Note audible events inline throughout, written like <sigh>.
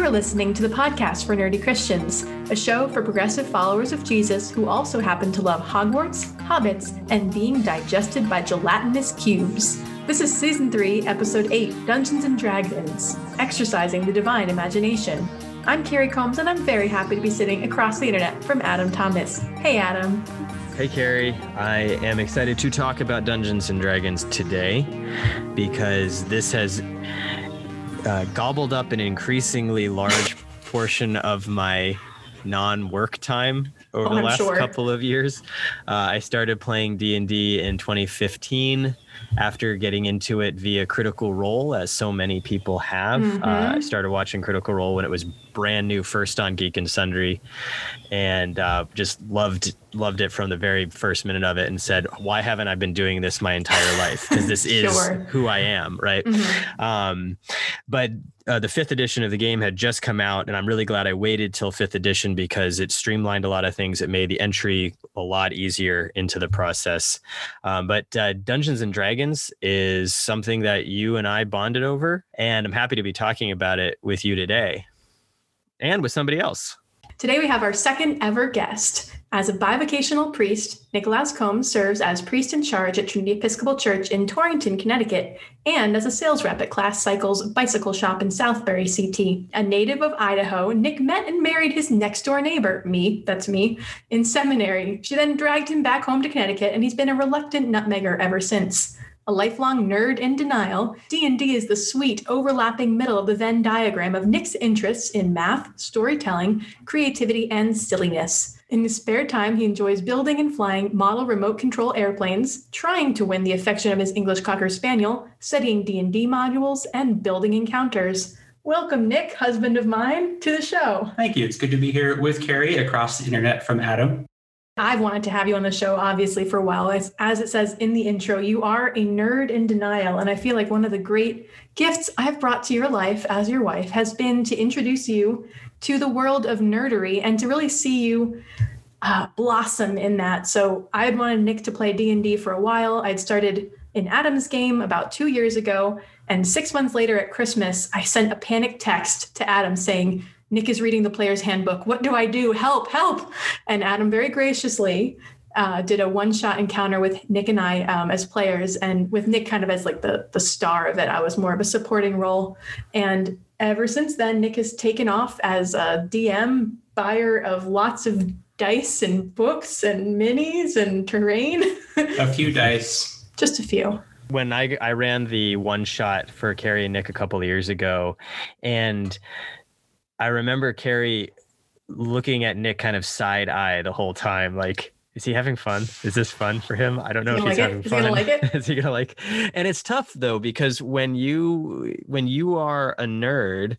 You are listening to the podcast for Nerdy Christians, a show for progressive followers of Jesus who also happen to love Hogwarts, hobbits, and being digested by gelatinous cubes. This is Season 3, Episode 8 Dungeons and Dragons Exercising the Divine Imagination. I'm Carrie Combs, and I'm very happy to be sitting across the internet from Adam Thomas. Hey, Adam. Hey, Carrie. I am excited to talk about Dungeons and Dragons today because this has uh, gobbled up an increasingly large <laughs> portion of my non-work time over Oh, the I'm last sure. couple of years. Uh, I started playing D&D in 2015 after getting into it via Critical Role, as so many people have. Mhm. Uh, I started watching Critical Role when it was brand new, first on Geek and Sundry, and uh, just loved loved it from the very first minute of it, and said, "Why haven't I been doing this my entire life? Because this <laughs> is who I am, right?" Mhm. Um, but uh, the fifth edition of the game had just come out, and I'm really glad I waited till fifth edition because it streamlined a lot of things. It made the entry a lot easier into the process. Um, but uh, Dungeons and Dragons is something that you and I bonded over, and I'm happy to be talking about it with you today and with somebody else. Today we have our second ever guest. As a bivocational priest, Nicholas Combs serves as priest in charge at Trinity Episcopal Church in Torrington, Connecticut, and as a sales rep at Class Cycles Bicycle Shop in Southbury, CT. A native of Idaho, Nick met and married his next door neighbor, me, that's me, in seminary. She then dragged him back home to Connecticut, and he's been a reluctant nutmegger ever since. A lifelong nerd in denial, D&D is the sweet, overlapping middle of the Venn diagram of Nick's interests in math, storytelling, creativity, and silliness. In his spare time, he enjoys building and flying model remote control airplanes, trying to win the affection of his English Cocker Spaniel, studying D&D modules, and building encounters. Welcome, Nick, husband of mine, to the show. Thank you. It's good to be here with Carrie across the internet from Adam. I've wanted to have you on the show, obviously, for a while. As, as it says in the intro, you are a nerd in denial. And I feel like one of the great gifts I've brought to your life as your wife has been to introduce you to the world of nerdery and to really see you uh, blossom in that. So I had wanted Nick to play D&D for a while. I'd started in Adam's game about two years ago. And six months later at Christmas, I sent a panic text to Adam saying, Nick is reading the player's handbook. What do I do? Help, help. And Adam very graciously uh, did a one-shot encounter with Nick and I um, as players, and with Nick kind of as like the the star of it. I was more of a supporting role, and ever since then, Nick has taken off as a DM, buyer of lots of dice and books and minis and terrain. A few dice. <laughs> Just a few. when I I ran the one shot for Carrie and Nick a couple of years ago, and I remember Carrie looking at Nick kind of side eye the whole time, like. Is he having fun? Is this fun for him? I don't know if he he's like having it? Is he fun. gonna like it? <laughs> Is he gonna like? And it's tough though because when you when you are a nerd,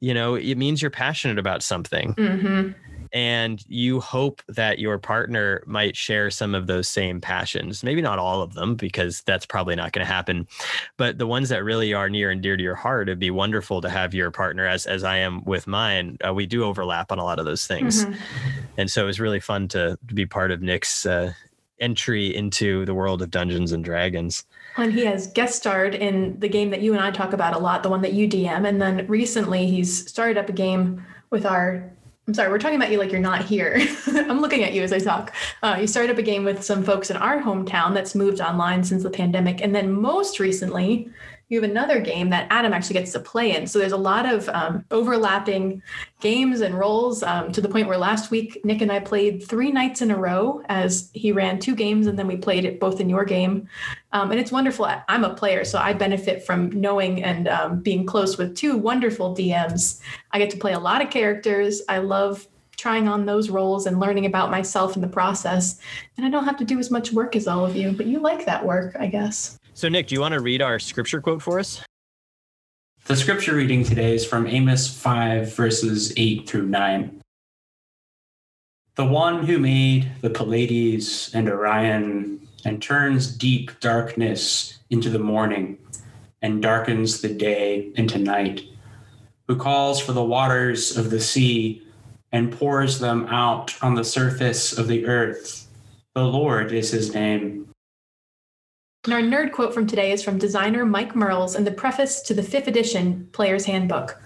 you know it means you're passionate about something, hmm and you hope that your partner might share some of those same passions. Maybe not all of them, because that's probably not going to happen. But the ones that really are near and dear to your heart, it'd be wonderful to have your partner, as as I am with mine. Uh, we do overlap on a lot of those things, Mhm. and so it was really fun to, to be part of Nick's uh, entry into the world of Dungeons and Dragons. And he has guest starred in the game that you and I talk about a lot, the one that you DM. And then recently he's started up a game with our. I'm sorry, we're talking about you like you're not here. <laughs> I'm looking at you as I talk. Uh, you started up a game with some folks in our hometown that's moved online since the pandemic. And then most recently, you have another game that Adam actually gets to play in. So there's a lot of um, overlapping games and roles um, to the point where last week Nick and I played three nights in a row as he ran two games and then we played it both in your game. Um, and it's wonderful. I'm a player, so I benefit from knowing and um, being close with two wonderful DMs. I get to play a lot of characters. I love trying on those roles and learning about myself in the process. And I don't have to do as much work as all of you, but you like that work, I guess. So, Nick, do you want to read our scripture quote for us? The scripture reading today is from Amos 5, verses 8 through 9. The one who made the Pleiades and Orion and turns deep darkness into the morning and darkens the day into night, who calls for the waters of the sea and pours them out on the surface of the earth. The Lord is his name. And our nerd quote from today is from designer Mike Mearls in the preface to the fifth edition Player's Handbook.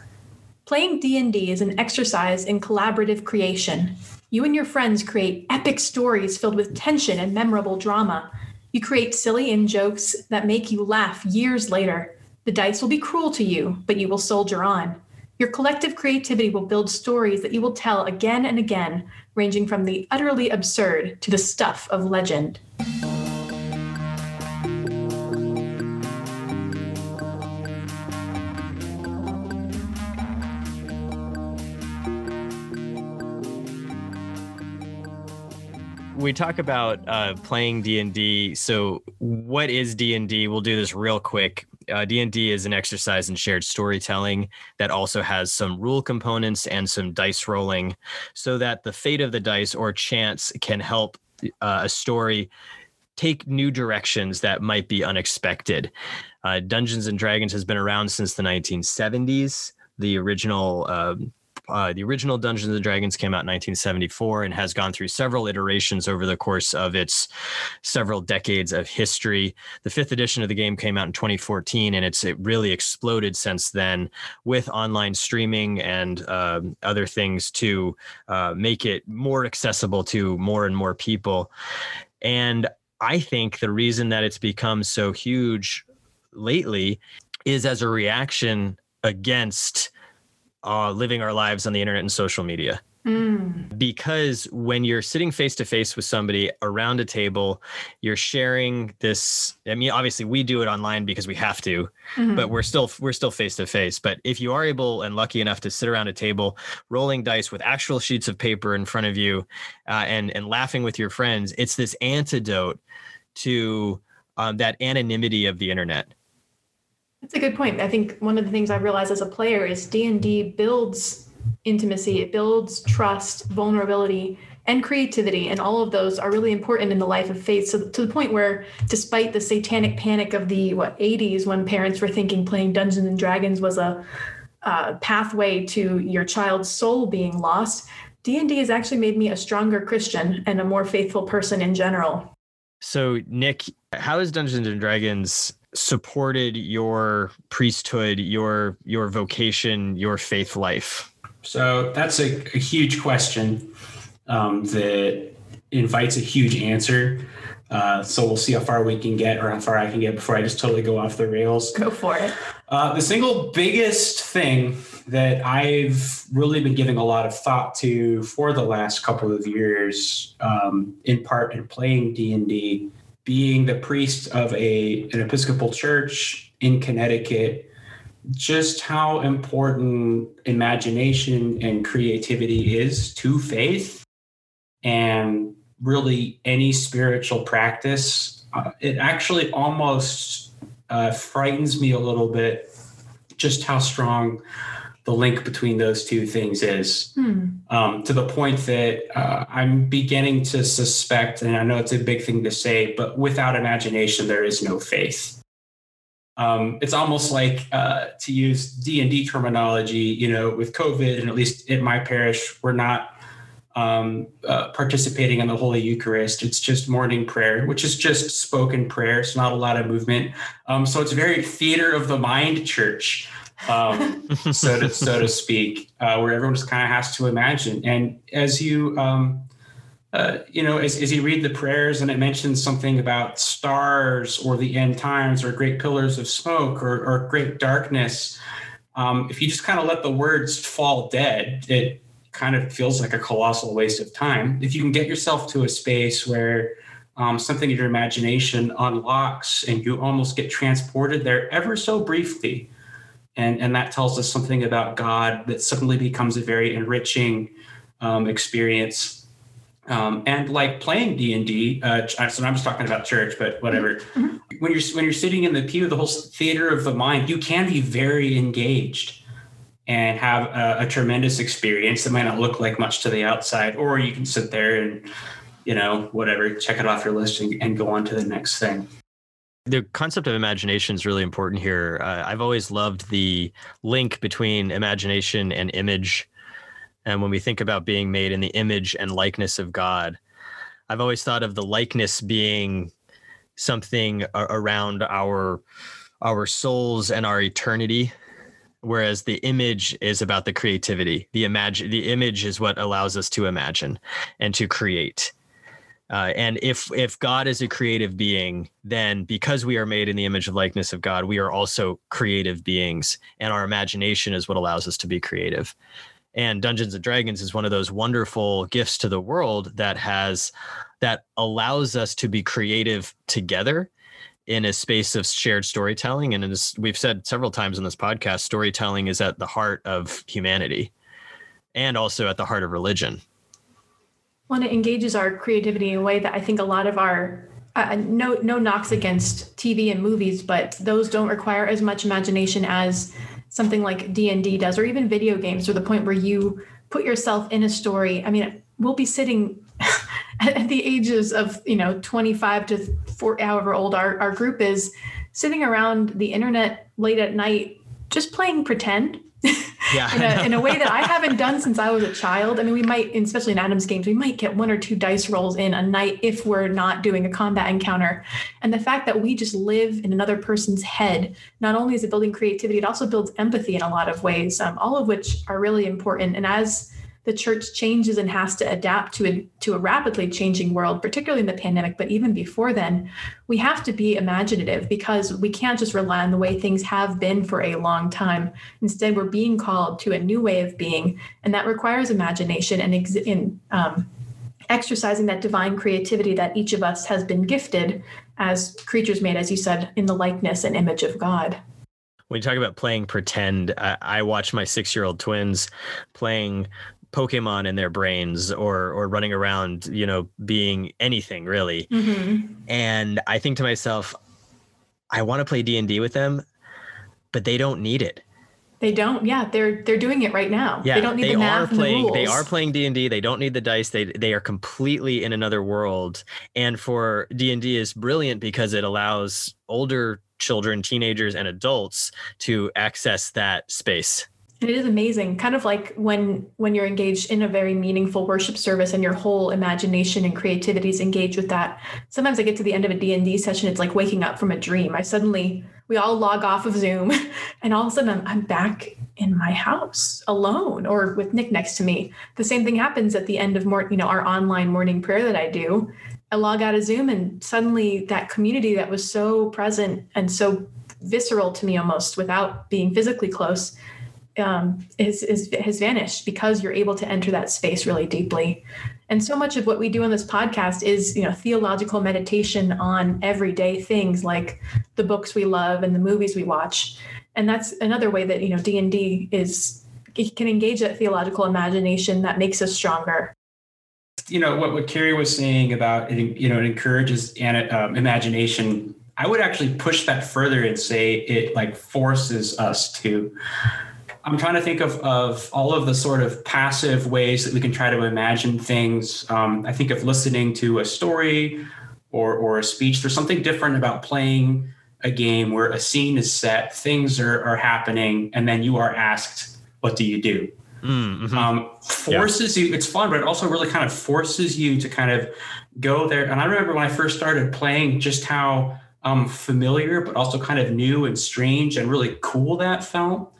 Playing D&D is an exercise in collaborative creation. You and your friends create epic stories filled with tension and memorable drama. You create silly in jokes that make you laugh years later. The dice will be cruel to you, but you will soldier on. Your collective creativity will build stories that you will tell again and again, ranging from the utterly absurd to the stuff of legend. We talk about uh, playing d&d so what is d&d we'll do this real quick. Uh, d&d is an exercise in shared storytelling that also has some rule components and some dice rolling so that the fate of the dice or chance can help uh, a story take new directions that might be unexpected. Uh, dungeons and dragons has been around since the 1970s the original um, uh, the original Dungeons and Dragons came out in 1974 and has gone through several iterations over the course of its several decades of history. The fifth edition of the game came out in 2014, and it's it really exploded since then with online streaming and uh, other things to uh, make it more accessible to more and more people. And I think the reason that it's become so huge lately is as a reaction against uh, living our lives on the internet and social media. Mm. Because when you're sitting face to face with somebody around a table, you're sharing this. I mean, obviously we do it online because we have to, mm-hmm. but we're still we're still face to face. But if you are able and lucky enough to sit around a table, rolling dice with actual sheets of paper in front of you, uh, and and laughing with your friends, it's this antidote to um, that anonymity of the internet that's a good point. I think one of the things I realized as a player is D&D builds intimacy, it builds trust, vulnerability, and creativity and all of those are really important in the life of faith so to the point where despite the satanic panic of the what 80s when parents were thinking playing dungeons and dragons was a uh, pathway to your child's soul being lost d&d has actually made me a stronger christian and a more faithful person in general so nick how is dungeons and dragons supported your priesthood, your your vocation, your faith life? So that's a, a huge question um, that invites a huge answer. Uh, so we'll see how far we can get or how far I can get before I just totally go off the rails. Go for it. Uh, the single biggest thing that I've really been giving a lot of thought to for the last couple of years, um, in part in playing D and D, being the priest of a an Episcopal church in Connecticut, just how important imagination and creativity is to faith and really any spiritual practice. Uh, it actually almost uh, frightens me a little bit just how strong the link between those two things is hmm. um, to the point that uh, I'm beginning to suspect, and I know it's a big thing to say, but without imagination, there is no faith. Um, it's almost like uh, to use D and D terminology, you know, with COVID, and at least in my parish, we're not um, uh, participating in the Holy Eucharist. It's just morning prayer, which is just spoken prayer. It's not a lot of movement. Um, so it's very theater of the mind church um, so to so to speak, uh, where everyone just kind of has to imagine. And as you um, uh, you know, as, as you read the prayers and it mentions something about stars or the end times or great pillars of smoke or, or great darkness, um, if you just kind of let the words fall dead, it kind of feels like a colossal waste of time. If you can get yourself to a space where um, something in your imagination unlocks and you almost get transported there ever so briefly and and that tells us something about God that suddenly becomes a very enriching um, experience. Um, and like playing D and D, uh, so I'm just talking about church, but whatever. Mm-hmm. When you're when you're sitting in the pew, the whole theater of the mind, you can be very engaged and have a, a tremendous experience that might not look like much to the outside, or you can sit there and you know whatever, check it off your list and, and go on to the next thing the concept of imagination is really important here. Uh, I've always loved the link between imagination and image. And when we think about being made in the image and likeness of God, I've always thought of the likeness being something around our our souls and our eternity whereas the image is about the creativity. The imagine the image is what allows us to imagine and to create. Uh, and if if God is a creative being, then because we are made in the image of likeness of God, we are also creative beings, and our imagination is what allows us to be creative. And Dungeons and Dragons is one of those wonderful gifts to the world that has that allows us to be creative together in a space of shared storytelling. And as we've said several times in this podcast, storytelling is at the heart of humanity and also at the heart of religion. Well, it engages our creativity in a way that I think a lot of our uh, no no knocks against TV and movies, but those don't require as much imagination as something like D and D does, or even video games, to the point where you put yourself in a story. I mean, we'll be sitting <laughs> at the ages of you know 25 to 4 however old our, our group is sitting around the internet late at night just playing pretend yeah, in, a, in a way that I <laughs> haven't done since I was a child. I mean, we might, especially in Adam's games, we might get one or two dice rolls in a night if we're not doing a combat encounter. And the fact that we just live in another person's head, not only is it building creativity, it also builds empathy in a lot of ways, um, all of which are really important. And as the church changes and has to adapt to a, to a rapidly changing world, particularly in the pandemic, but even before then, we have to be imaginative because we can't just rely on the way things have been for a long time. Instead, we're being called to a new way of being, and that requires imagination and ex- in, um, exercising that divine creativity that each of us has been gifted as creatures made, as you said, in the likeness and image of God when you talk about playing pretend, I, I watch my six year old twins playing Pokemon in their brains or or running around, you know, being anything really. Mm-hmm. And I think to myself, I want to play D and D with them, but they don't need it. They don't. Yeah, they're they're doing it right now. Yeah, they don't need they the math are playing. The they are playing D and D. They don't need the dice. They they are completely in another world. And for D and D is brilliant because it allows older children, teenagers, and adults to access that space. It is amazing. Kind of like when when you're engaged in a very meaningful worship service and your whole imagination and creativity is engaged with that. Sometimes I get to the end of a D&D session it's like waking up from a dream. I suddenly we all log off of Zoom <laughs> and all of a sudden I'm, I'm back in my house alone or with Nick next to me. The same thing happens at the end of more, you know, our online morning prayer that I do. I log out of Zoom and suddenly that community that was so present and so visceral to me almost without being physically close um, is, is has vanished because you're able to enter that space really deeply. And so much of what we do on this podcast is, you know, theological meditation on everyday things like the books we love and the movies we watch. And that's another way that you know D and D is can engage that theological imagination that makes us stronger. You know what what Carrie was saying about it, you know it encourages um, imagination. I would actually push that further and say it like forces us to I'm trying to think of, of all of the sort of passive ways that we can try to imagine things. Um, I think of listening to a story or, or a speech. There's something different about playing a game where a scene is set, things are, are happening, and then you are asked, What do you do? Mm-hmm. Um, forces yeah. you, it's fun, but it also really kind of forces you to kind of go there. And I remember when I first started playing, just how um, familiar, but also kind of new and strange and really cool that felt.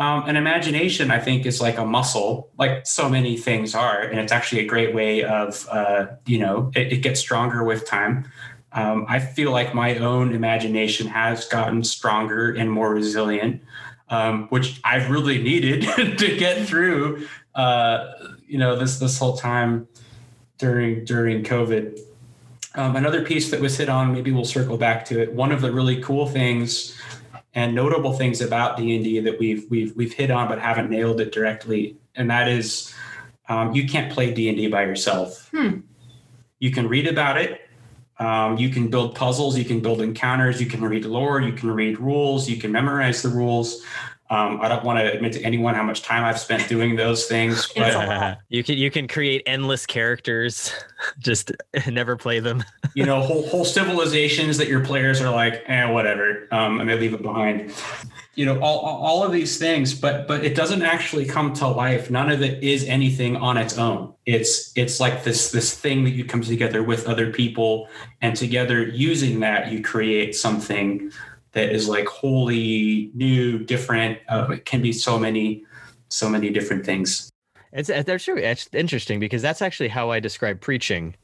Um, and imagination, I think, is like a muscle, like so many things are, and it's actually a great way of, uh, you know, it, it, gets stronger with time. Um, I feel like my own imagination has gotten stronger and more resilient, um, which I've really needed <laughs> to get through, uh, you know, this this whole time during during COVID. Um, another piece that was hit on, maybe we'll circle back to it. One of the really cool things and notable things about D&D that we've we've we've hit on but haven't nailed it directly and that is um, you can't play D&D by yourself. Hmm. You can read about it. Um, you can build puzzles, you can build encounters, you can read lore, you can read rules, you can memorize the rules. Um, I don't want to admit to anyone how much time I've spent doing those things, but you can you can create endless characters, <laughs> just <laughs> never play them. <laughs> you know, whole whole civilizations that your players are like, eh, whatever, um, and they leave it behind. You know, all all of these things, but but it doesn't actually come to life. None of it is anything on its own. It's it's like this this thing that you come together with other people, and together using that, you create something that is like wholly new, different. Uh, it can be so many, so many different things. It's that's true. It's interesting because that's actually how I describe preaching.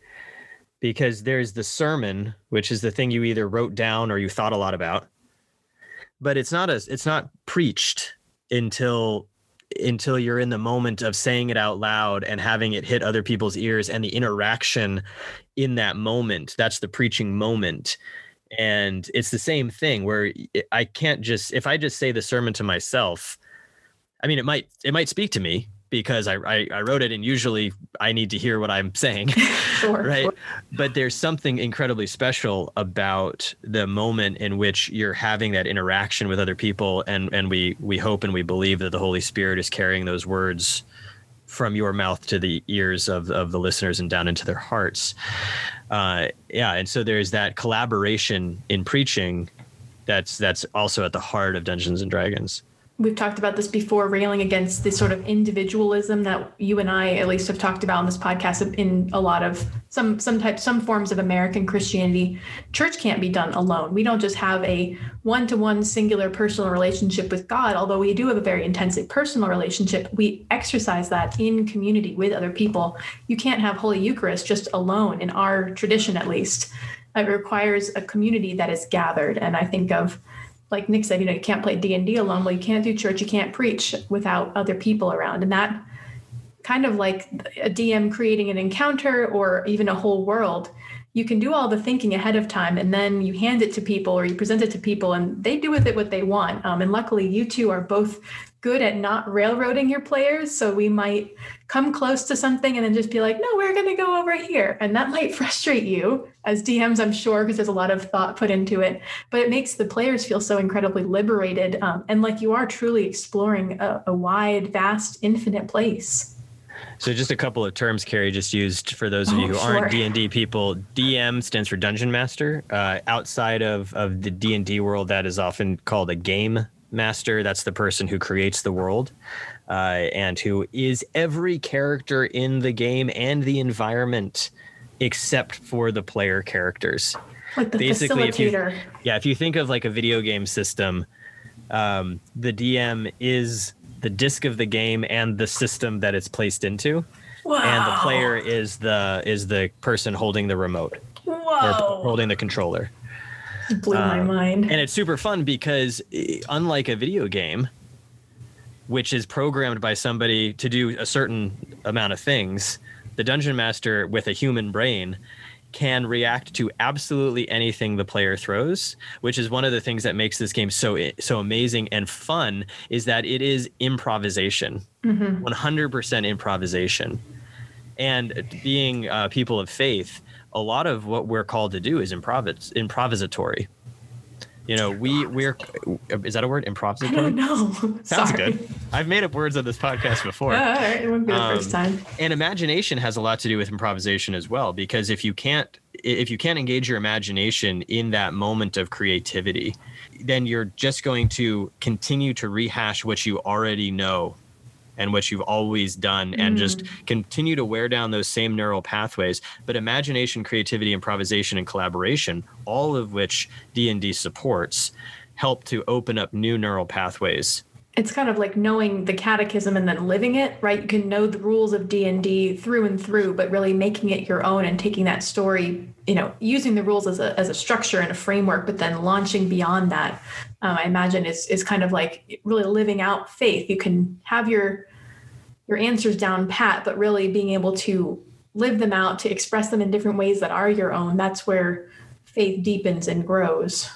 Because there's the sermon, which is the thing you either wrote down or you thought a lot about, but it's not as it's not preached until until you're in the moment of saying it out loud and having it hit other people's ears and the interaction in that moment. That's the preaching moment and it's the same thing where i can't just if i just say the sermon to myself i mean it might it might speak to me because I, I, I wrote it and usually I need to hear what I'm saying. <laughs> sure, <laughs> right. Sure. But there's something incredibly special about the moment in which you're having that interaction with other people and, and we we hope and we believe that the Holy Spirit is carrying those words from your mouth to the ears of, of the listeners and down into their hearts. Uh, yeah, and so there's that collaboration in preaching that's that's also at the heart of Dungeons and Dragons we've talked about this before railing against this sort of individualism that you and I at least have talked about in this podcast in a lot of some some type some forms of American Christianity. Church can't be done alone. We don't just have a one-to-one singular personal relationship with God although we do have a very intensive personal relationship. We exercise that in community with other people. You can't have holy eucharist just alone in our tradition at least. It requires a community that is gathered and I think of like Nick said, you know, you can't play D and D alone. Well, you can't do church. You can't preach without other people around, and that kind of like a DM creating an encounter or even a whole world. You can do all the thinking ahead of time, and then you hand it to people or you present it to people, and they do with it what they want. Um, and luckily, you two are both good at not railroading your players. So we might come close to something and then just be like, no, we're going to go over here. And that might <laughs> frustrate you as DMs, I'm sure, because there's a lot of thought put into it. But it makes the players feel so incredibly liberated um, and like you are truly exploring a, a wide, vast, infinite place. So just a couple of terms Carrie just used for those of you oh, who aren't D and D people. DM stands for Dungeon Master. Uh, outside of of the D and D world, that is often called a game master. That's the person who creates the world uh, and who is every character in the game and the environment except for the player characters. Like the Basically, if you, yeah, if you think of like a video game system, um, the DM is the disc of the game and the system that it's placed into. Wow. And the player is the is the person holding the remote. Whoa. Or holding the controller blew um, my mind. And it's super fun because eh, unlike a video game, which is programmed by somebody to do a certain amount of things, the dungeon master with a human brain can react to absolutely anything the player throws, which is one of the things that makes this game so so amazing and fun is that it is improvisation. Mm-hmm. 100% improvisation. And being uh, people of faith, a lot of what we're called to do is improvis improvisatory. You know, we we're is that a word? Improvisatory? I don't know. <laughs> Sounds Sorry. good. I've made up words on this podcast before. all right, it won't be the um, first time. And imagination has a lot to do with improvisation as well, because if you can't if you can't engage your imagination in that moment of creativity, then you're just going to continue to rehash what you already know and what you've always done and mm. just continue to wear down those same neural pathways but imagination creativity improvisation and collaboration all of which d&d supports help to open up new neural pathways it's kind of like knowing the catechism and then living it right? You can know the rules of d&d through and through but really making it your own and taking that story you know using the rules as a, as a structure and a framework but then launching beyond that um, i imagine is is kind of like really living out faith. You can have your your answers down pat but really being able to live them out to express them in different ways that are your own. That's where faith deepens and grows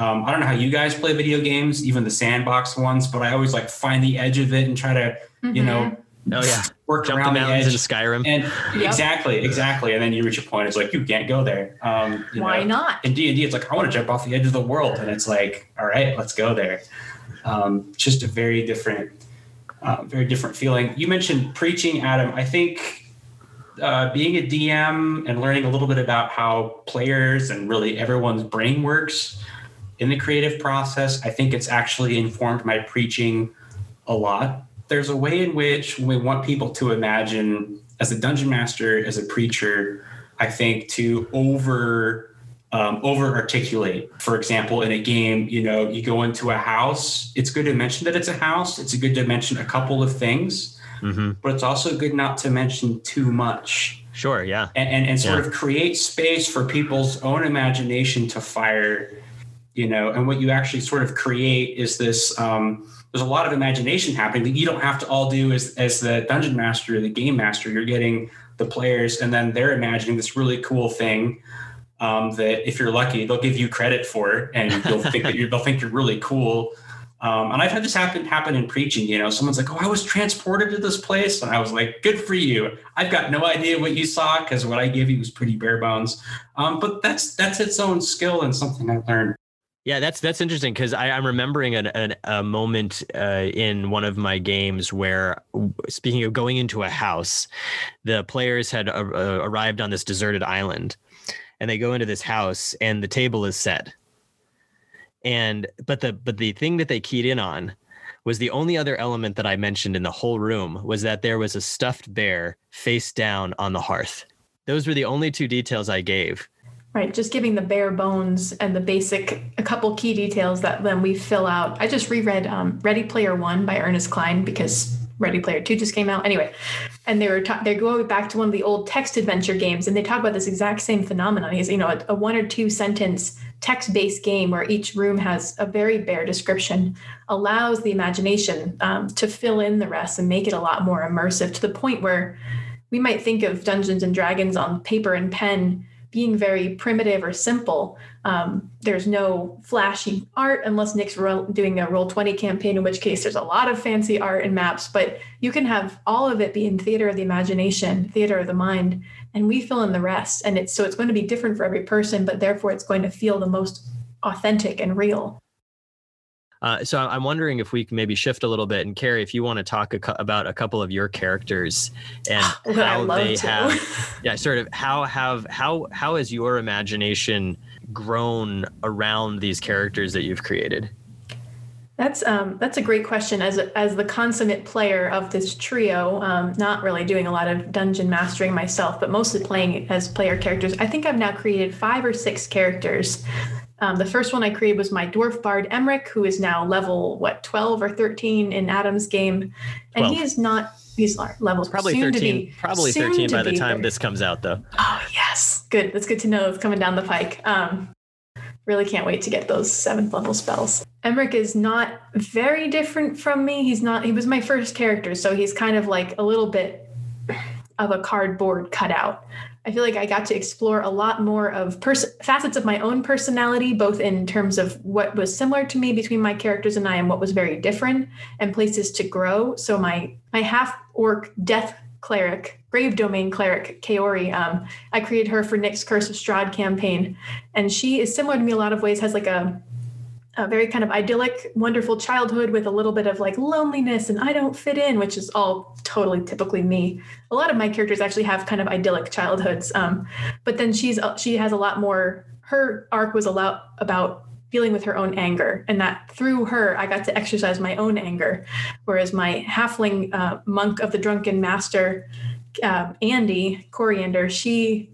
um, I don't know how you guys play video games, even the sandbox ones, but I always like find the edge of it and try to, mm-hmm. you know, oh yeah, work Jump around the, the edge. in Skyrim. And yep. exactly, exactly. And then you reach a point, it's like you can't go there. Um, Why know? not? In D and D, it's like I want to jump off the edge of the world, and it's like, all right, let's go there. Um, just a very different, uh, very different feeling. You mentioned preaching, Adam. I think uh, being a DM and learning a little bit about how players and really everyone's brain works in the creative process, I think it's actually informed my preaching a lot. There's a way in which we want people to imagine, as a dungeon master, as a preacher, I think to over um, over articulate. For example, in a game, you know, you go into a house, it's good to mention that it's a house. It's a good to mention a couple of things, mm-hmm. but it's also good not to mention too much. Sure, yeah. And, and, and sort yeah. of create space for people's own imagination to fire, you know, and what you actually sort of create is this. Um, there's a lot of imagination happening that you don't have to all do as, as the dungeon master or the game master. You're getting the players and then they're imagining this really cool thing um, that if you're lucky, they'll give you credit for and you'll think that you're, they'll think you're really cool. Um, and I've had this happen happen in preaching. You know, someone's like, "Oh, I was transported to this place," and I was like, "Good for you." I've got no idea what you saw because what I gave you was pretty bare bones. Um, but that's that's its own skill and something I learned. Yeah, that's that's interesting because I'm remembering an, an, a moment uh, in one of my games where, speaking of going into a house, the players had arrived on this deserted island, and they go into this house and the table is set. And but the but the thing that they keyed in on was the only other element that i mentioned in the whole room was that there was a stuffed bear face down on the hearth. Those were the only two details i gave right just giving the bare bones and the basic a couple key details that then we fill out i just reread um, ready player one by ernest cline because Ready Player Two just came out. Anyway, and they were ta- they're going back to one of the old text adventure games, and they talk about this exact same phenomenon. Is you know a, a one or two sentence text based game where each room has a very bare description allows the imagination um, to fill in the rest and make it a lot more immersive to the point where we might think of Dungeons and Dragons on paper and pen being very primitive or simple. Um, there's no flashy art unless Nick's ro- doing a Roll20 campaign, in which case there's a lot of fancy art and maps, but you can have all of it be in theater of the imagination, theater of the mind, and we fill in the rest. And it's so it's going to be different for every person, but therefore it's going to feel the most authentic and real. Uh, so I'm wondering if we can maybe shift a little bit, and Carrie, if you want to talk a, about a couple of your characters and <sighs> how they to. have, <laughs> yeah, sort of how have how how has your imagination grown around these characters that you've created? That's um, that's a great question. As a, as the consummate player of this trio, um, not really doing a lot of dungeon mastering myself, but mostly playing as player characters. I think I've now created five or six characters um, the first one I created was my dwarf bard Emric, who is now level what 12 or 13 in Adam's game, and 12. he is not. He's levels probably 13. probably 13 by the time there. this comes out, though. Oh yes, good. That's good to know. It's coming down the pike. Um, really can't wait to get those seventh level spells. Emric is not very different from me. He's not. He was my first character, so he's kind of like a little bit of a cardboard cutout. I feel like I got to explore a lot more of pers- facets of my own personality, both in terms of what was similar to me between my characters and I, and what was very different, and places to grow. So my my half orc death cleric, grave domain cleric, Kaori, um, I created her for Nick's Curse of Strahd campaign, and she is similar to me a lot of ways. Has like a a very kind of idyllic, wonderful childhood with a little bit of like loneliness and I don't fit in, which is all totally typically me. A lot of my characters actually have kind of idyllic childhoods, um, but then she's she has a lot more. Her arc was a lot about dealing with her own anger, and that through her I got to exercise my own anger, whereas my halfling uh, monk of the drunken master, uh, Andy Coriander, she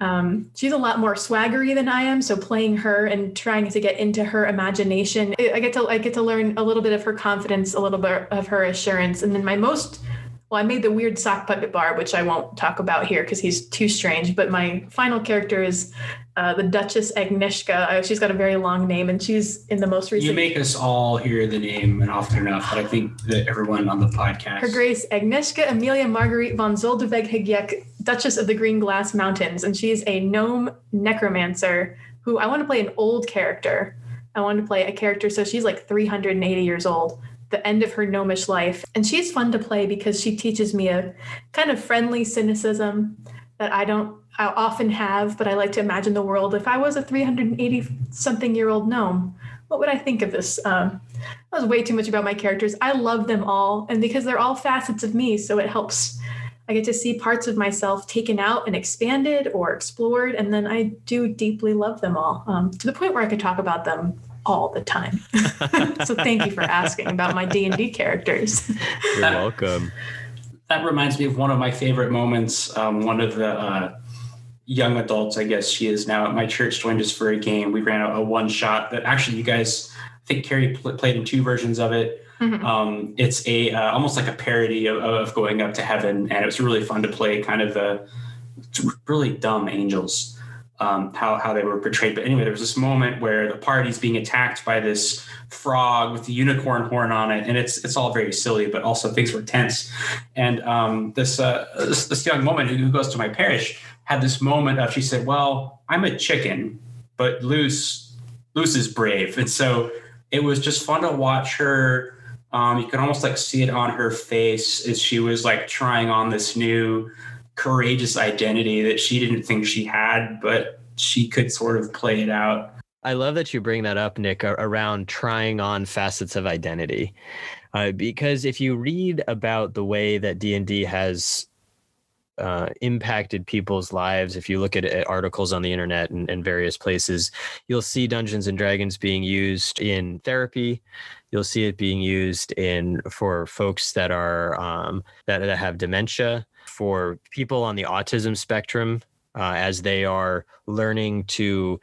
um, she's a lot more swaggery than I am. So playing her and trying to get into her imagination, I get to I get to learn a little bit of her confidence, a little bit of her assurance, and then my most well, I made the weird sock puppet bar, which I won't talk about here because he's too strange. But my final character is uh, the Duchess Agnieszka. she's got a very long name, and she's in the most recent. You make us all hear the name and often enough, but I think that everyone on the podcast. Her Grace Agnieszka Amelia Marguerite von Zoldeweg Zoldeveg Duchess of the Green Glass Mountains, and she's a gnome necromancer who I want to play an old character. I want to play a character, so she's like 380 years old the end of her gnomish life. And she's fun to play because she teaches me a kind of friendly cynicism that I don't I often have, but I like to imagine the world. If I was a 380 something year old gnome, what would I think of this? Um, that was way too much about my characters. I love them all, and because they're all facets of me, so it helps. I get to see parts of myself taken out and expanded or explored, and then I do deeply love them all um, to the point where I could talk about them all the time. <laughs> so thank you for asking about my D&D characters. You're welcome. That reminds me of one of my favorite moments. Um, one of the uh, young adults, I guess she is now at my church, joined us for a game. We ran a, a one shot that actually you guys, I think Carrie pl- played in two versions of it. Mm-hmm. Um, it's a uh, almost like a parody of, of, going up to heaven, and it was really fun to play kind of the really dumb angels. Um, how how they were portrayed. But anyway, there was this moment where the party's being attacked by this frog with the unicorn horn on it, and it's it's all very silly, but also things were tense. And um, this, uh, this, this young woman who goes to my parish had this moment of she said, "Well, I'm a chicken, but Luce Luce is brave," and so it was just fun to watch her. Um, you could almost like see it on her face as she was like trying on this new courageous identity that she didn't think she had, but she could sort of play it out. I love that you bring that up, Nick, around trying on facets of identity, uh, because if you read about the way that D and D has uh, impacted people's lives. If you look at, at articles on the internet and, and, various places, you'll see Dungeons and Dragons being used in therapy. You'll see it being used in for folks that are um, that, that have dementia, for people on the autism spectrum uh, as they are learning to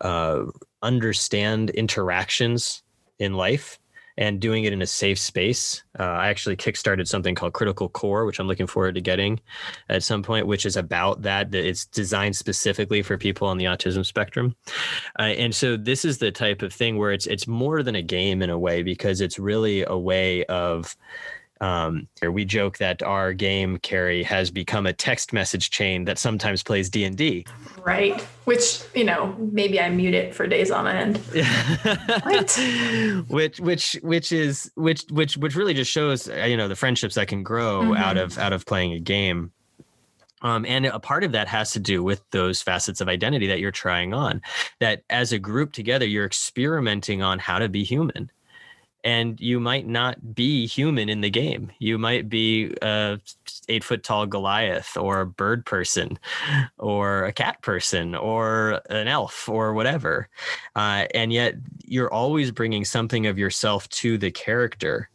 uh, understand interactions in life and doing it in a safe space. Uh, I actually kickstarted something called Critical Core, which I'm looking forward to getting at some point, which is about that. That it's designed specifically for people on the autism spectrum, uh, and so this is the type of thing where it's it's more than a game in a way because it's really a way of um, we joke that our game Carrie has become a text message chain that sometimes plays D and D. Right, which you know maybe I mute it for days on end. <laughs> which which which is which which which really just shows uh, you know the friendships that can grow mm-hmm. out of out of playing a game. Um, and a part of that has to do with those facets of identity that you're trying on. That as a group together, you're experimenting on how to be human and you might not be human in the game. You might be a eight foot tall Goliath or a bird person or a cat person or an elf or whatever. Uh, and yet you're always bringing something of yourself to the character.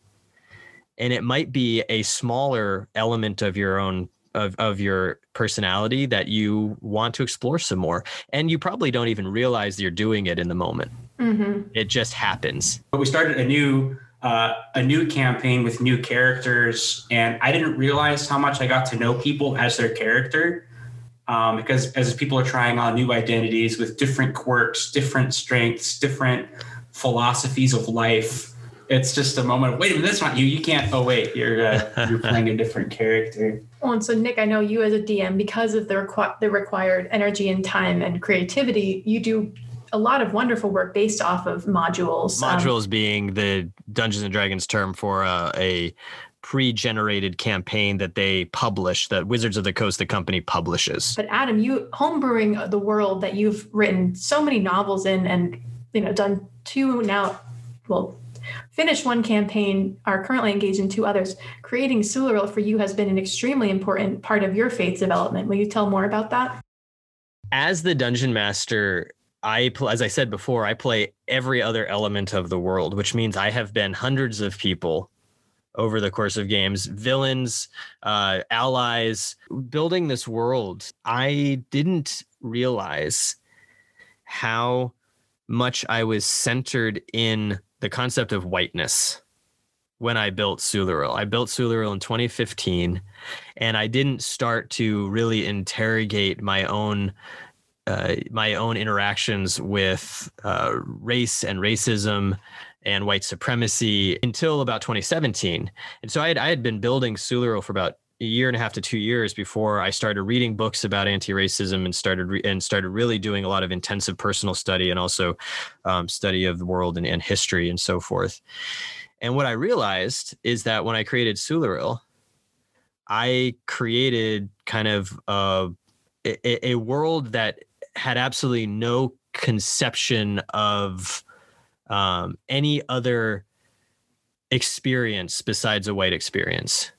And it might be a smaller element of your own of, of your personality that you want to explore some more. And you probably don't even realize you're doing it in the moment. Mm-hmm. It just happens. But we started a new uh, a new campaign with new characters, and I didn't realize how much I got to know people as their character. Um, because as people are trying on new identities with different quirks, different strengths, different philosophies of life, it's just a moment of wait a minute, that's not you. You can't. Oh wait, you're uh, <laughs> you're playing a different character. Well, and so Nick, I know you as a DM because of the requ- the required energy and time and creativity, you do a lot of wonderful work based off of modules. Um, modules um, being the Dungeons and Dragons term for uh, a pre-generated campaign that they publish that wizards of the coast the company publishes. But adam you homebrewing the world that you've written so many novels in and you know done two now well finished one campaign are currently engaged in two others. Creating Suluril for you has been an extremely important part of your faith development. Will you tell more about that? As the dungeon master I, as I said before, I play every other element of the world, which means I have been hundreds of people over the course of games, villains, uh, allies, building this world. I didn't realize how much I was centered in the concept of whiteness when I built Suluril. I built Suluril in 2015, and I didn't start to really interrogate my own uh, my own interactions with uh, race and racism and white supremacy until about 2017. And so I had, I had been building Suluril for about a year and a half to two years before I started reading books about anti-racism and started re- and started really doing a lot of intensive personal study and also um, study of the world and, and, history and so forth. And what I realized is that when I created Suluril, I created kind of a, a, a world that had absolutely no conception of um, any other experience besides a white experience.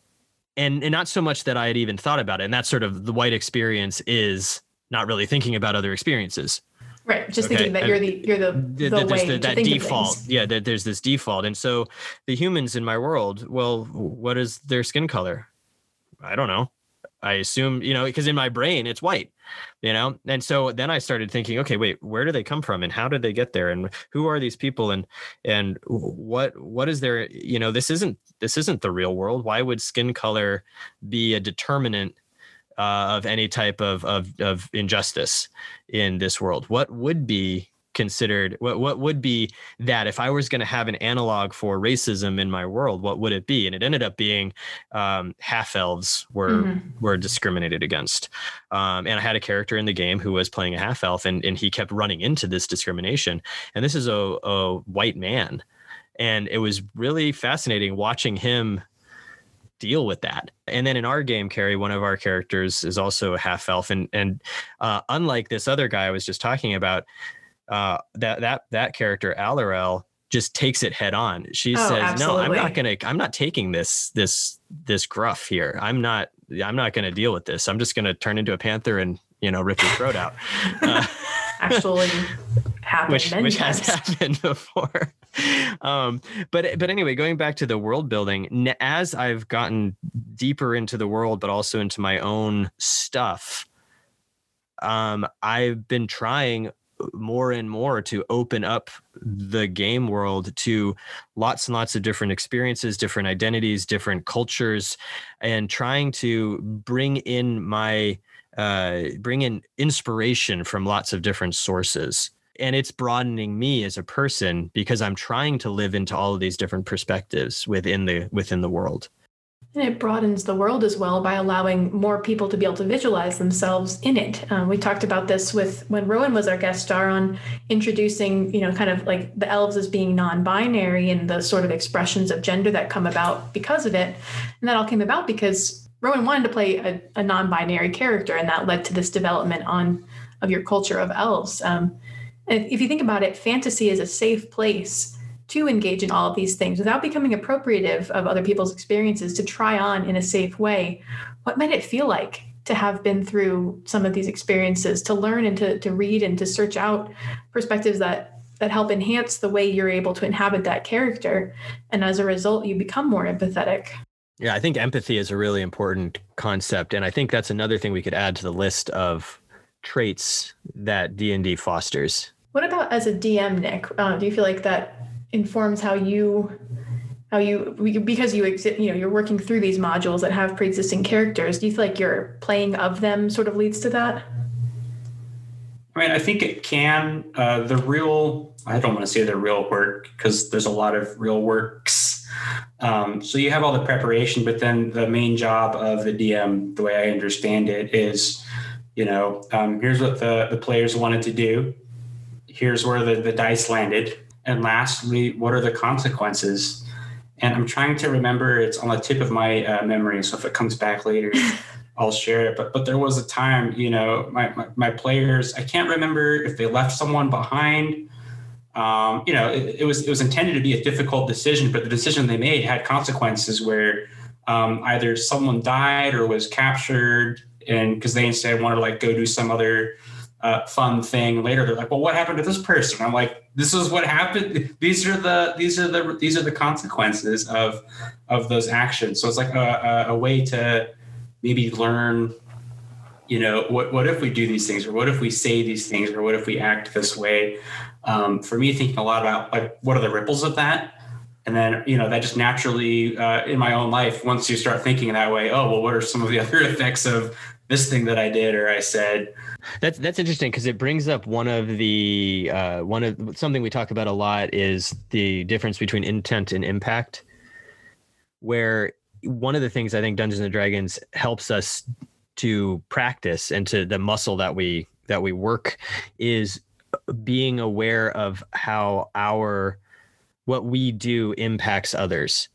And, and not so much that I had even thought about it. And that's sort of the white experience is not really thinking about other experiences. Right. Just okay. thinking that you're the you're the, the, way the, that default. Yeah, that there's this default. And so the humans in my world, well, what is their skin color? I don't know. I assume, you know, because in my brain it's white. You know? And so then i started thinking okay wait where do they come from and how did they get there? And who are these people? And and what what is their you know this isn't this isn't the real world. Why would skin color be a determinant uh, of any type of, of of injustice in this world? What would be considered what what would be that if I was going to have an analog for racism in my world, what would it be? And it ended up being um, half elves were mm-hmm. were discriminated against, um, and I had a character in the game who was playing a half elf, and and he kept running into this discrimination. And this is a, a white man, and it was really fascinating watching him deal with that. And then in our game, Carrie, one of our characters is also a half elf, and and uh, unlike this other guy I was just talking about uh, that that that character Alarel just takes it head on. She oh, says, absolutely. "No, I'm not gonna. I'm not taking this this this gruff here. I'm not. I'm not gonna deal with this. I'm just gonna turn into a panther and you know rip your throat out." <laughs> Uh, Actually, happened which, which has <laughs> happened before. um, but but anyway, going back to the world building, as I've gotten deeper into the world, but also into my own stuff, um, I've been trying more and more to open up the game world to lots and lots of different experiences, different identities, different cultures, and trying to bring in my uh, bring in inspiration from lots of different sources. And it's broadening me as a person because I'm trying to live into all of these different perspectives within the within the world. And it broadens the world as well by allowing more people to be able to visualize themselves in it. Um, we talked about this with when Rowan was our guest star on introducing, you know, kind of like the elves as being non-binary and the sort of expressions of gender that come about because of it. And that all came about because Rowan wanted to play a, a non-binary character, and that led to this development on of your culture of elves. Um, if you think about it, fantasy is a safe place to engage in all of these things without becoming appropriative of other people's experiences to try on in a safe way what might it feel like to have been through some of these experiences to learn and to, to read and to search out perspectives that that help enhance the way you're able to inhabit that character? And as a result you become more empathetic. Yeah i think empathy is a really important concept and i think that's another thing we could add to the list of traits that d&d fosters. What about as a dm nick? Uh, do you feel like that informs how you how you because you exist you know you're working through these modules that have pre-existing characters do you feel like your playing of them sort of leads to that? I mean i think it can uh, the real i don't want to say the real work because there's a lot of real works. Um, so you have all the preparation but then the main job of the dm the way i understand it is you know um, here's what the, the players wanted to do. Here's where the, the dice landed and lastly, what are the consequences? And I'm trying to remember. It's on the tip of my uh, memory. So if it comes back later, <laughs> I'll share it. But but there was a time, you know, my, my, my players. I can't remember if they left someone behind. Um, you know, it, it, was it was intended to be a difficult decision, but the decision they made had consequences where um, either someone died or was captured, and because they instead wanted to like go do some other uh, fun thing later. They're like, well, what happened to this person? I'm like, this is what happened. These are the these are the these are the consequences of of those actions. So it's like a, a, a way to maybe learn. You know, what what if we do these things, or what if we say these things, or what if we act this way? Um, for me, thinking a lot about like what are the ripples of that, and then you know that just naturally uh, in my own life once you start thinking that way oh well what are some of the <laughs> other effects of this thing that i did or i said that's that's interesting because it brings up one of the uh, one of something we talk about a lot is the difference between intent and impact. Where one of the things I think Dungeons and Dragons helps us to practice and to the muscle that we that we work is being aware of how our what we do impacts others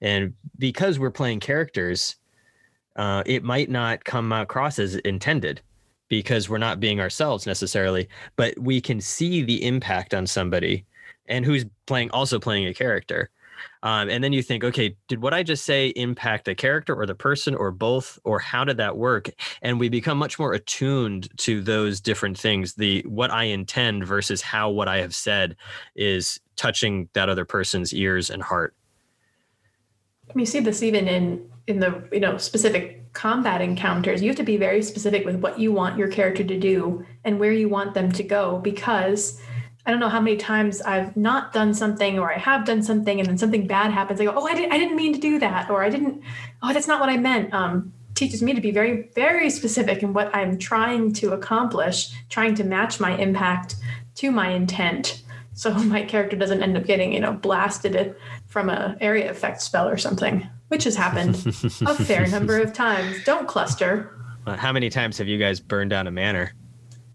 and because we're playing characters uh, it might not come across as intended because we're not being ourselves necessarily, but we can see the impact on somebody and who's playing also playing a character. Um, and then you think, okay, did what I just say impact the character or the person or both, or how did that work? And we become much more attuned to those different things. The what I intend versus how what I have said is touching that other person's ears and heart. You see this even in in the you know specific combat encounters, you have to be very specific with what you want your character to do and where you want them to go because I don't know how many times I've not done something or I have done something and then something bad happens. I go, oh, I, did, I didn't mean to do that. Or I didn't, oh, that's not what I meant. Um, teaches me to be very, very specific in what I'm trying to accomplish, trying to match my impact to my intent. So <laughs> my character doesn't end up getting, you know, blasted from a area effect spell or something, which has happened a fair number of times. Don't cluster. How many times have you guys burned down a manor?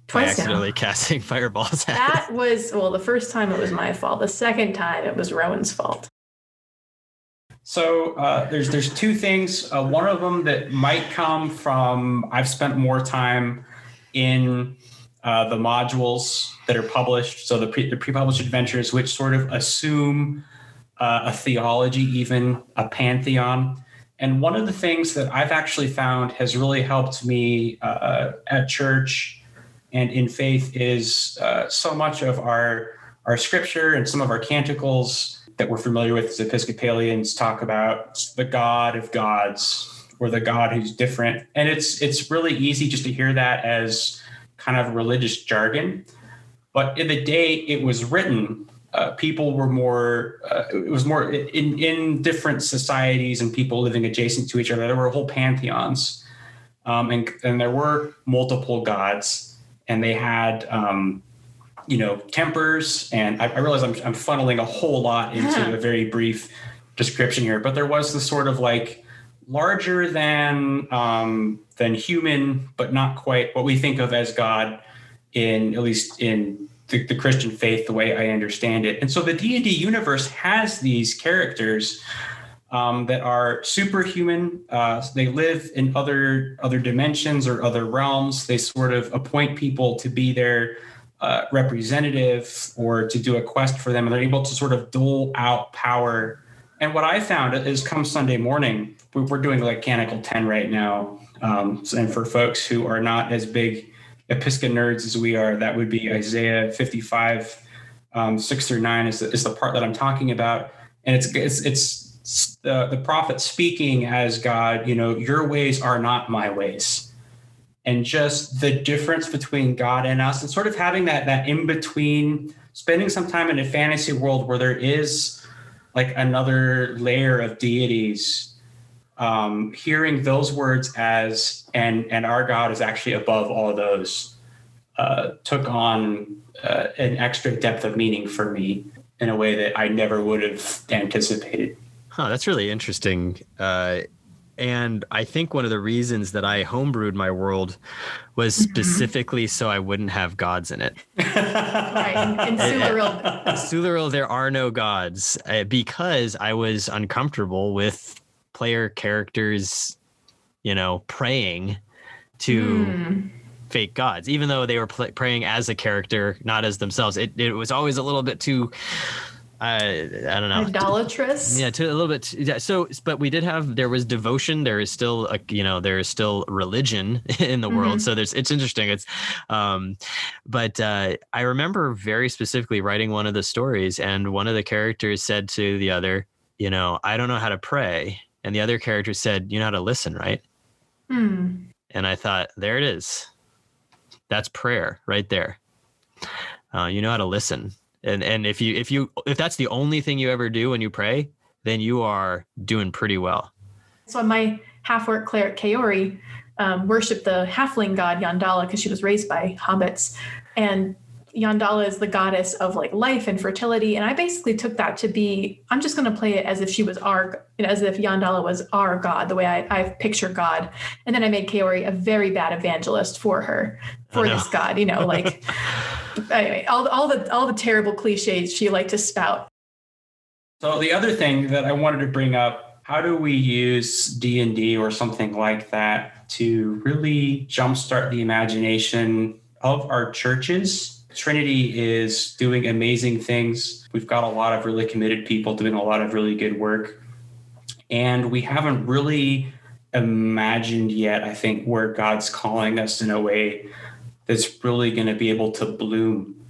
Twice accidentally now. <laughs> casting fireballs at That was well, the first time it was my fault. The second time it was Rowan's fault. So uh, there's there's two things. Uh, one of them that might come from I've spent more time in uh, the modules that are published. So the pre, the pre-published adventures, which sort of assume uh, a theology, even a pantheon. And one of the things that I've actually found has really helped me uh, at church and in faith is uh, so much of our our scripture and some of our canticles that we're familiar with as Episcopalians talk about the God of gods or the God who's different. And it's it's really easy just to hear that as kind of religious jargon. But in the day it was written, uh, people were more uh, it was more in in different societies and people living adjacent to each other there were whole pantheons um, and and there were multiple gods and they had um, you know tempers and I, I realize I'm, I'm funneling a whole lot <laughs> into Yeah. a very brief description here but there was this sort of like larger than um, than human but not quite what we think of as god in at least in the, the christian faith the way i understand it and so the d&d universe has these characters um, that are superhuman. Uh, they live in other other dimensions or other realms. They sort of appoint people to be their uh, representative or to do a quest for them, and they're able to sort of dole out power. And what I found is, come Sunday morning, we- we're doing like Canticle Ten right now, um, and for folks who are not as big Episca nerds as we are, that would be Isaiah fifty-five, um, six through nine is the, is the part that I'm talking about, and it's it's it's the the prophet speaking as God. You know, your ways are not my ways and just the difference between God and us, and sort of having that that in between, spending some time in a fantasy world where there is like another layer of deities, um, hearing those words as and and our God is actually above all of those, uh, took on uh, an extra depth of meaning for me in a way that I never would have anticipated. Huh, that's really interesting. Uh, and I think one of the reasons that I homebrewed my world was specifically so I wouldn't have gods in it. Right. And, and <laughs> Sularil, Sularil, there are no gods uh, because I was uncomfortable with player characters, you know, praying to Hmm. fake gods, even though they were praying as a character, not as themselves. It, it was always a little bit too, uh, I don't know. idolatrous. Yeah, to a little bit. Yeah, so, but we did have there was devotion. There is still a you know there is still religion <laughs> in the world. Mhm. So there's it's interesting. It's, um, but uh, I remember very specifically writing one of the stories, and one of the characters said to the other, you know, I don't know how to pray, and the other character said, you know how to listen, right? Hmm. And I thought, there it is. That's prayer right there. Uh, you know how to listen. And and if you if you if that's the only thing you ever do when you pray, then you are doing pretty well. So my half-orc cleric Kaori um, worshipped the halfling god Yondalla because she was raised by hobbits, and Yondalla is the goddess of like life and fertility. And I basically took that to be I'm just going to play it as if she was our as if Yondalla was our god, the way I, I picture God. And then I made Kaori a very bad evangelist for her for this god. You know, like <laughs> anyway, all all the all the terrible cliches she liked to spout. So the other thing that I wanted to bring up, how do we use D&D or something like that to really jumpstart the imagination of our churches? Trinity is doing amazing things. We've got a lot of really committed people doing a lot of really good work. And we haven't really imagined yet, I think, where God's calling us in a way that's really going to be able to bloom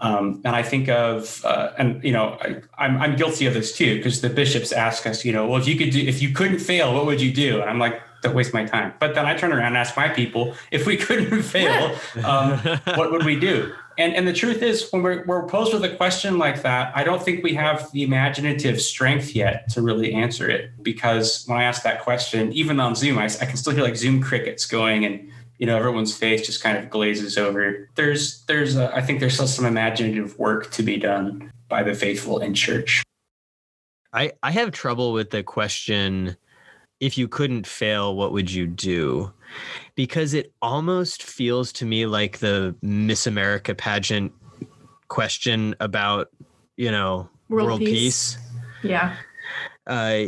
um, and I think of, uh, and you know, I, I'm I'm guilty of this too because the bishops ask us, you know, well, if you could do, if you couldn't fail, what would you do? And I'm like, don't waste my time. But then I turn around and ask my people if we <laughs> couldn't fail, um, <laughs> what would we do? And and the truth is, when we're, we're posed with a question like that, I don't think we have the imaginative strength yet to really answer it. Because when I ask that question, even on Zoom, I, I can still hear like Zoom crickets going and you know everyone's face just kind of glazes over there's there's a, I think there's still some imaginative work to be done by the faithful in church I, I have trouble with the question if you couldn't fail, what would you do? Because it almost feels to me like the Miss America pageant question about, you know, World world, peace. peace. Yeah. Uh,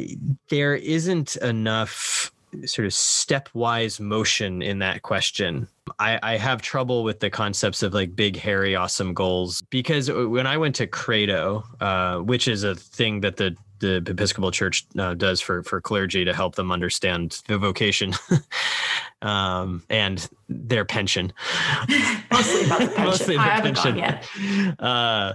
there isn't enough sort of stepwise motion in that question. I, I have trouble with the concepts of like big, hairy, awesome goals because when I went to Credo, uh, which is a thing that the the Episcopal Church uh, does for for clergy to help them understand the vocation <laughs> um, and their pension. <laughs> Mostly about the pension. Mostly the haven't gone pension. yet. <laughs> Uh,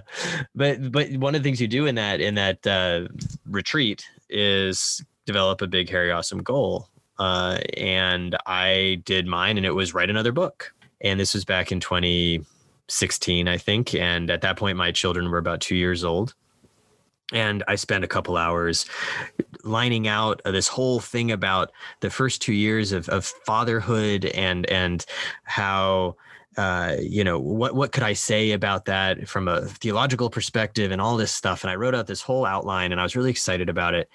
but but one of the things you do in that in that uh, retreat is develop a big, hairy, awesome goal. Uh, and I did mine, and it was write another book. And this was back in 2016, I think. And at that point, my children were about two years old and I spent a couple hours lining out uh, this whole thing about the first two years of, of fatherhood and and how uh, you know what what could I say about that from a theological perspective and all this stuff. And I wrote out this whole outline and I was really excited about it.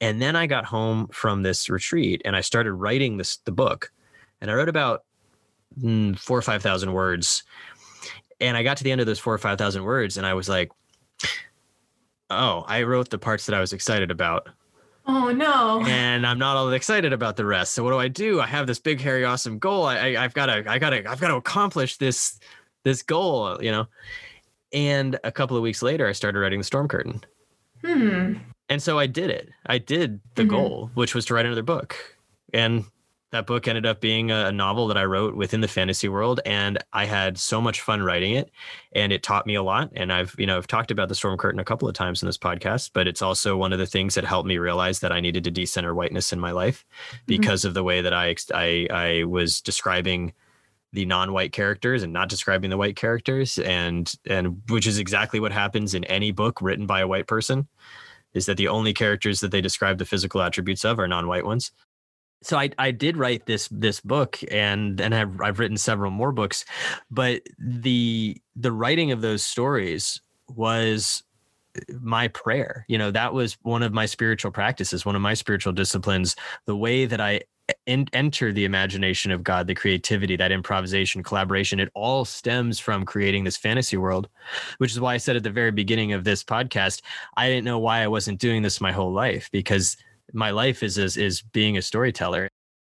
And then I got home from this retreat and I started writing this the book. And I wrote about mm, four or five thousand words. And I got to the end of those four or five thousand words and I was like oh, I wrote the parts that I was excited about. Oh no. And I'm not all excited about the rest. So what do I do? I have this big, hairy, awesome goal. I, I I've got to, I got to, I've got to accomplish this, this goal, you know? And a couple of weeks later, I started writing the storm curtain. Hmm. And so I did it. I did the Mhm. goal, which was to write another book. And that book ended up being a, novel that I wrote within the fantasy world. And I had so much fun writing it. And it taught me a lot. And I've, you know, I've talked about the storm curtain a couple of times in this podcast, but it's also one of the things that helped me realize that I needed to decenter whiteness in my life mm-hmm. because of the way that I, I, I was describing the non-white characters and not describing the white characters and and which is exactly what happens in any book written by a white person is that the only characters that they describe the physical attributes of are non-white ones. So I I did write this this book and and I've I've written several more books, but the the writing of those stories was uh, my prayer. You know, that was one of my spiritual practices, one of my spiritual disciplines, the way that I en- enter the imagination of God, the creativity, that improvisation, collaboration, it all stems from creating this fantasy world, which is why I said at the very beginning of this podcast, I didn't know why I wasn't doing this my whole life because my life is is, is being a storyteller.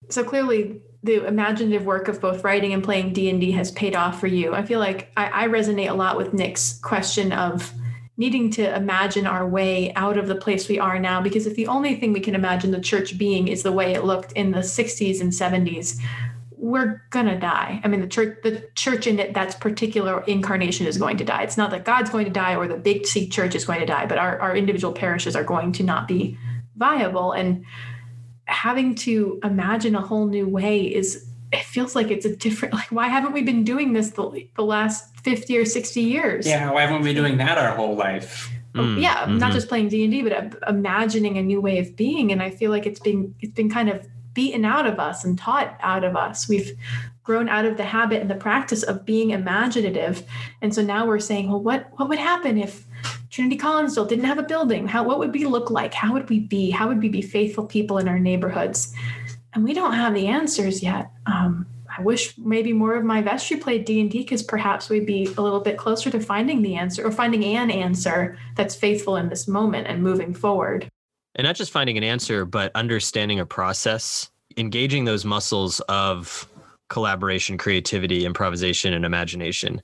So clearly, the imaginative work of both writing and playing D and D has paid off for you. I feel like I, I resonate a lot with Nick's question of needing to imagine our way out of the place we are now. Because if the only thing we can imagine the church being is the way it looked in the '60s and '70s, we're gonna die. I mean, the church, the church in it, that's particular incarnation is going to die. It's not that God's going to die or the big C church is going to die, but our, our individual parishes are going to not be viable. And having to imagine a whole new way is it feels like it's a different like why haven't we been doing this the, the last 50 or 60 years Yeah, why haven't we been doing that our whole life? Mm, yeah not mhm. just playing d&d but uh, imagining a new way of being and i feel like it's been it's been kind of beaten out of us and taught out of us we've grown out of the habit and the practice of being imaginative and so now we're saying well what what would happen if trinity collinsville didn't have a building. How what would we look like? How would we be? How would we be faithful people in our neighborhoods? And we don't have the answers yet. Um, I wish maybe more of my vestry played D and D because perhaps we'd be a little bit closer to finding the answer or finding an answer that's faithful in this moment and moving forward. and not just finding an answer but understanding a process engaging those muscles of collaboration creativity improvisation and imagination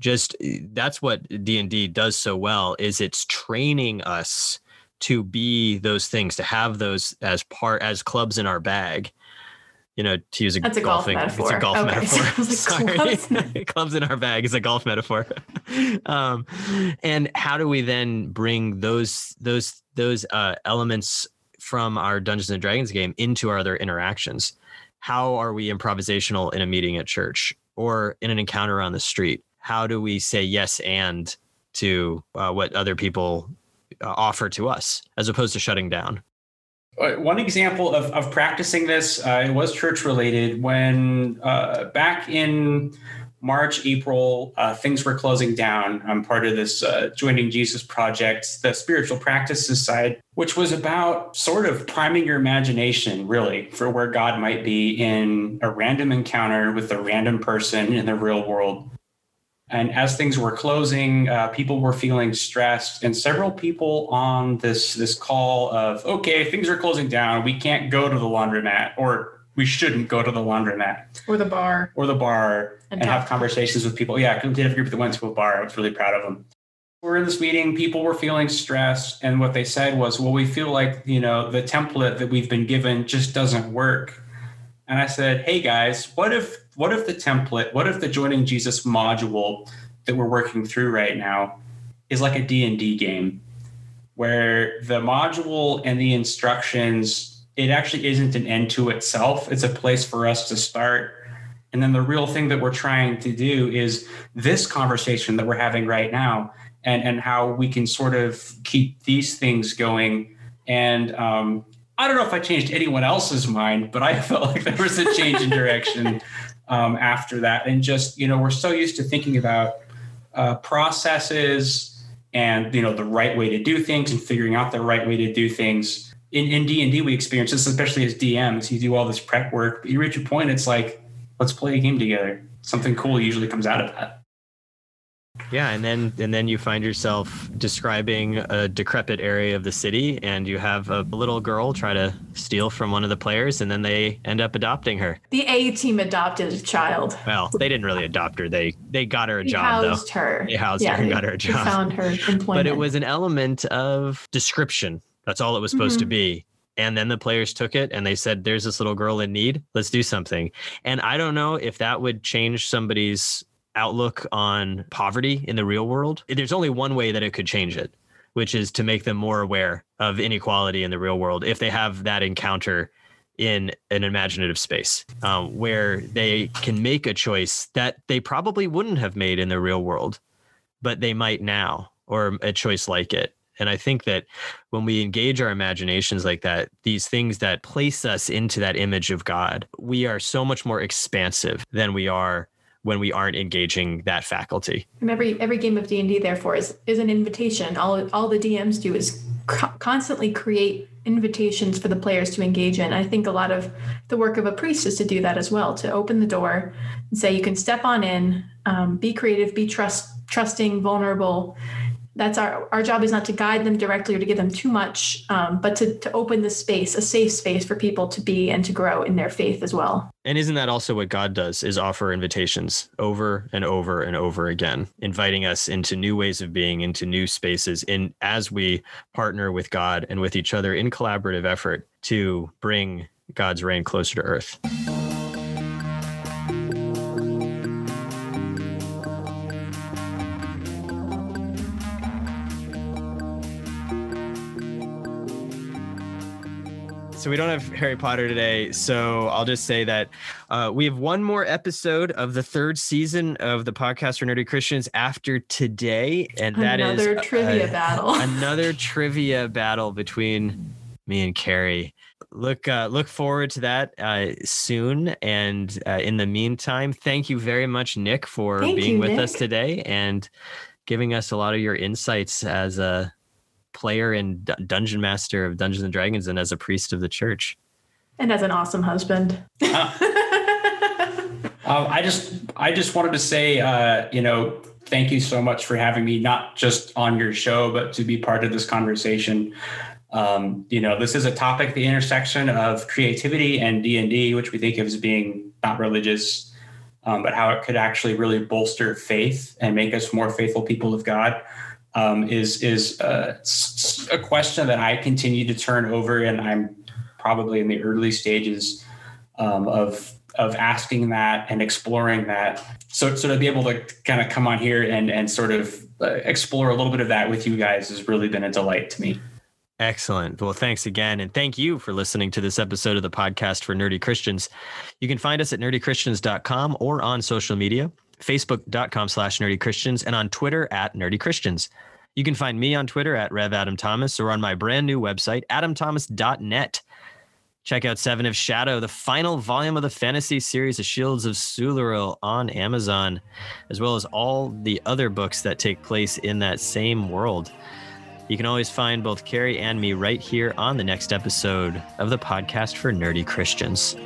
just that's what d&d does so well is it's training us to be those things to have those as part as clubs in our bag you know to use a That's a golf golfing it's a golf Okay, <laughs> metaphor <laughs> Sorry. clubs? <laughs> clubs in our bag is a golf metaphor um and how do we then bring those those those uh elements from our Dungeons and Dragons game into our other interactions. How are we improvisational in a meeting at church or in an encounter on the street? How do we say yes and to uh, what other people uh, offer to us as opposed to shutting down? One example of, of practicing this, uh, it was church related when uh, back in March, April, uh, things were closing down. I'm part of this uh, Joining Jesus project, the spiritual practices side, which was about sort of priming your imagination, really, for where God might be in a random encounter with a random person in the real world. And as things were closing, uh, people were feeling stressed, and several people on this this call of, okay, things are closing down, we can't go to the laundromat, or we shouldn't go to the laundromat or the bar or the bar and, and have conversations with people. Yeah, I did have a group that went to a bar. I was really proud of them. We're in this meeting. People were feeling stressed, and what they said was, "Well, we feel like you know the template that we've been given just doesn't work." And I said, "Hey guys, what if what if the template, what if the joining Jesus module that we're working through right now is like a D&D game where the module and the instructions it actually isn't an end to itself. It's a place for us to start. And then the real thing that we're trying to do is this conversation that we're having right now and, and how we can sort of keep these things going. And um, I don't know if I changed anyone else's mind, but I <laughs> felt like there was a change in direction <laughs> um, after that. And just, you know, we're so used to thinking about uh, processes and, you know, the right way to do things and figuring out the right way to do things in, in D&D we experience this, especially as DMs, you do all this prep work, but you reach a point, it's like, let's play a game together. Something cool usually comes out of that. Yeah, and then and then you find yourself describing a decrepit area of the city, and you have a little girl try to steal from one of the players, and then they end up adopting her. The A team adopted a child. Well, they didn't really adopt her. They they got her a they job housed though. her. They housed yeah, her and got her a job. They found her employment. <laughs> But it was an element of description that's all it was supposed mm-hmm. to be. And then the players took it and they said, There's this little girl in need. Let's do something. And I don't know if that would change somebody's outlook on poverty in the real world. There's only one way that it could change it, which is to make them more aware of inequality in the real world if they have that encounter in an imaginative space um, where they can make a choice that they probably wouldn't have made in the real world, but they might now, or a choice like it. And I think that when we engage our imaginations like that, these things that place us into that image of God, we are so much more expansive than we are when we aren't engaging that faculty. And every every game of D and D, therefore, is is an invitation. All all the DMs do is co- constantly create invitations for the players to engage in. I think a lot of the work of a priest is to do that as well, to open the door and say you can step on in, um, be creative, be trust trusting, vulnerable, that's our our job is not to guide them directly or to give them too much um, but to, to open the space a safe space for people to be and to grow in their faith as well. And isn't that also what god does is offer invitations over and over and over again inviting us into new ways of being into new spaces in as we partner with god and with each other in collaborative effort to bring god's reign closer to earth so we don't have Harry Potter today. So I'll just say that uh, we have one more episode of the third season of the podcast for Nerdy Christians after today, and that another is another trivia uh, battle. <laughs> <laughs> another trivia battle between me and Carrie. Look, uh, look forward to that uh, soon. And uh, in the meantime, thank you very much, Nick, for thank being you, with Nick. us today and giving us a lot of your insights as a player and D- dungeon master of Dungeons and Dragons and as a priest of the church. And as an awesome husband. <laughs> uh, I just I just wanted to say uh, you know thank you so much for having me not just on your show but to be part of this conversation. Um, you know this is a topic the intersection of creativity and D and D, which we think of as being not religious, um, but how it could actually really bolster faith and make us more faithful people of God um, is is uh, a question that I continue to turn over, and I'm probably in the early stages um, of of asking that and exploring that. So, so to be able to kind of come on here and and sort of uh, explore a little bit of that with you guys has really been a delight to me. Excellent. Well, thanks again. And thank you for listening to this episode of the podcast for Nerdy Christians. You can find us at nerdychristians.com or on social media, facebook.com slash nerdy Christians, and on Twitter at nerdy Christians. You can find me on Twitter at Rev Adam Thomas or on my brand new website, adamthomas.net. Check out Seven of Shadow, the final volume of the fantasy series of Shields of Suluril on Amazon, as well as all the other books that take place in that same world. You can always find both Carrie and me right here on the next episode of the podcast for nerdy Christians.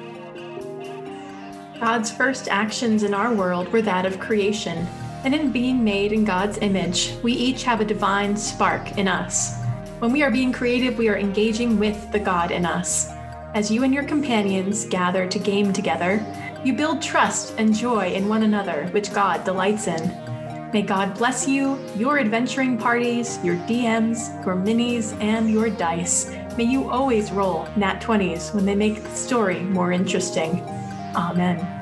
God's first actions in our world were that of creation, and in being made in God's image, we each have a divine spark in us. When we are being creative, we are engaging with the God in us. As you and your companions gather to game together, you build trust and joy in one another, which God delights in. May God bless you, your adventuring parties, your DMs, your minis, and your dice. May you always roll nat 20s when they make the story more interesting. Amen.